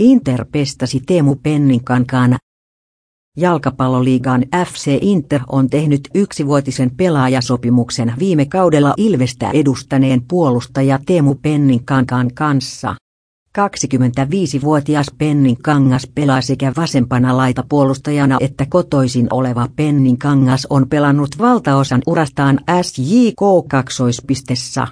Inter pestasi Teemu Penninkankaan. Jalkapalloliigan FC Inter on tehnyt yksivuotisen pelaajasopimuksen viime kaudella Ilvestä edustaneen puolustaja Teemu Penninkankaan kanssa. 25-vuotias Penninkangas pelaa sekä vasempana laitapuolustajana että kotoisin oleva Penninkangas on pelannut valtaosan urastaan SJK kaksoispistessä.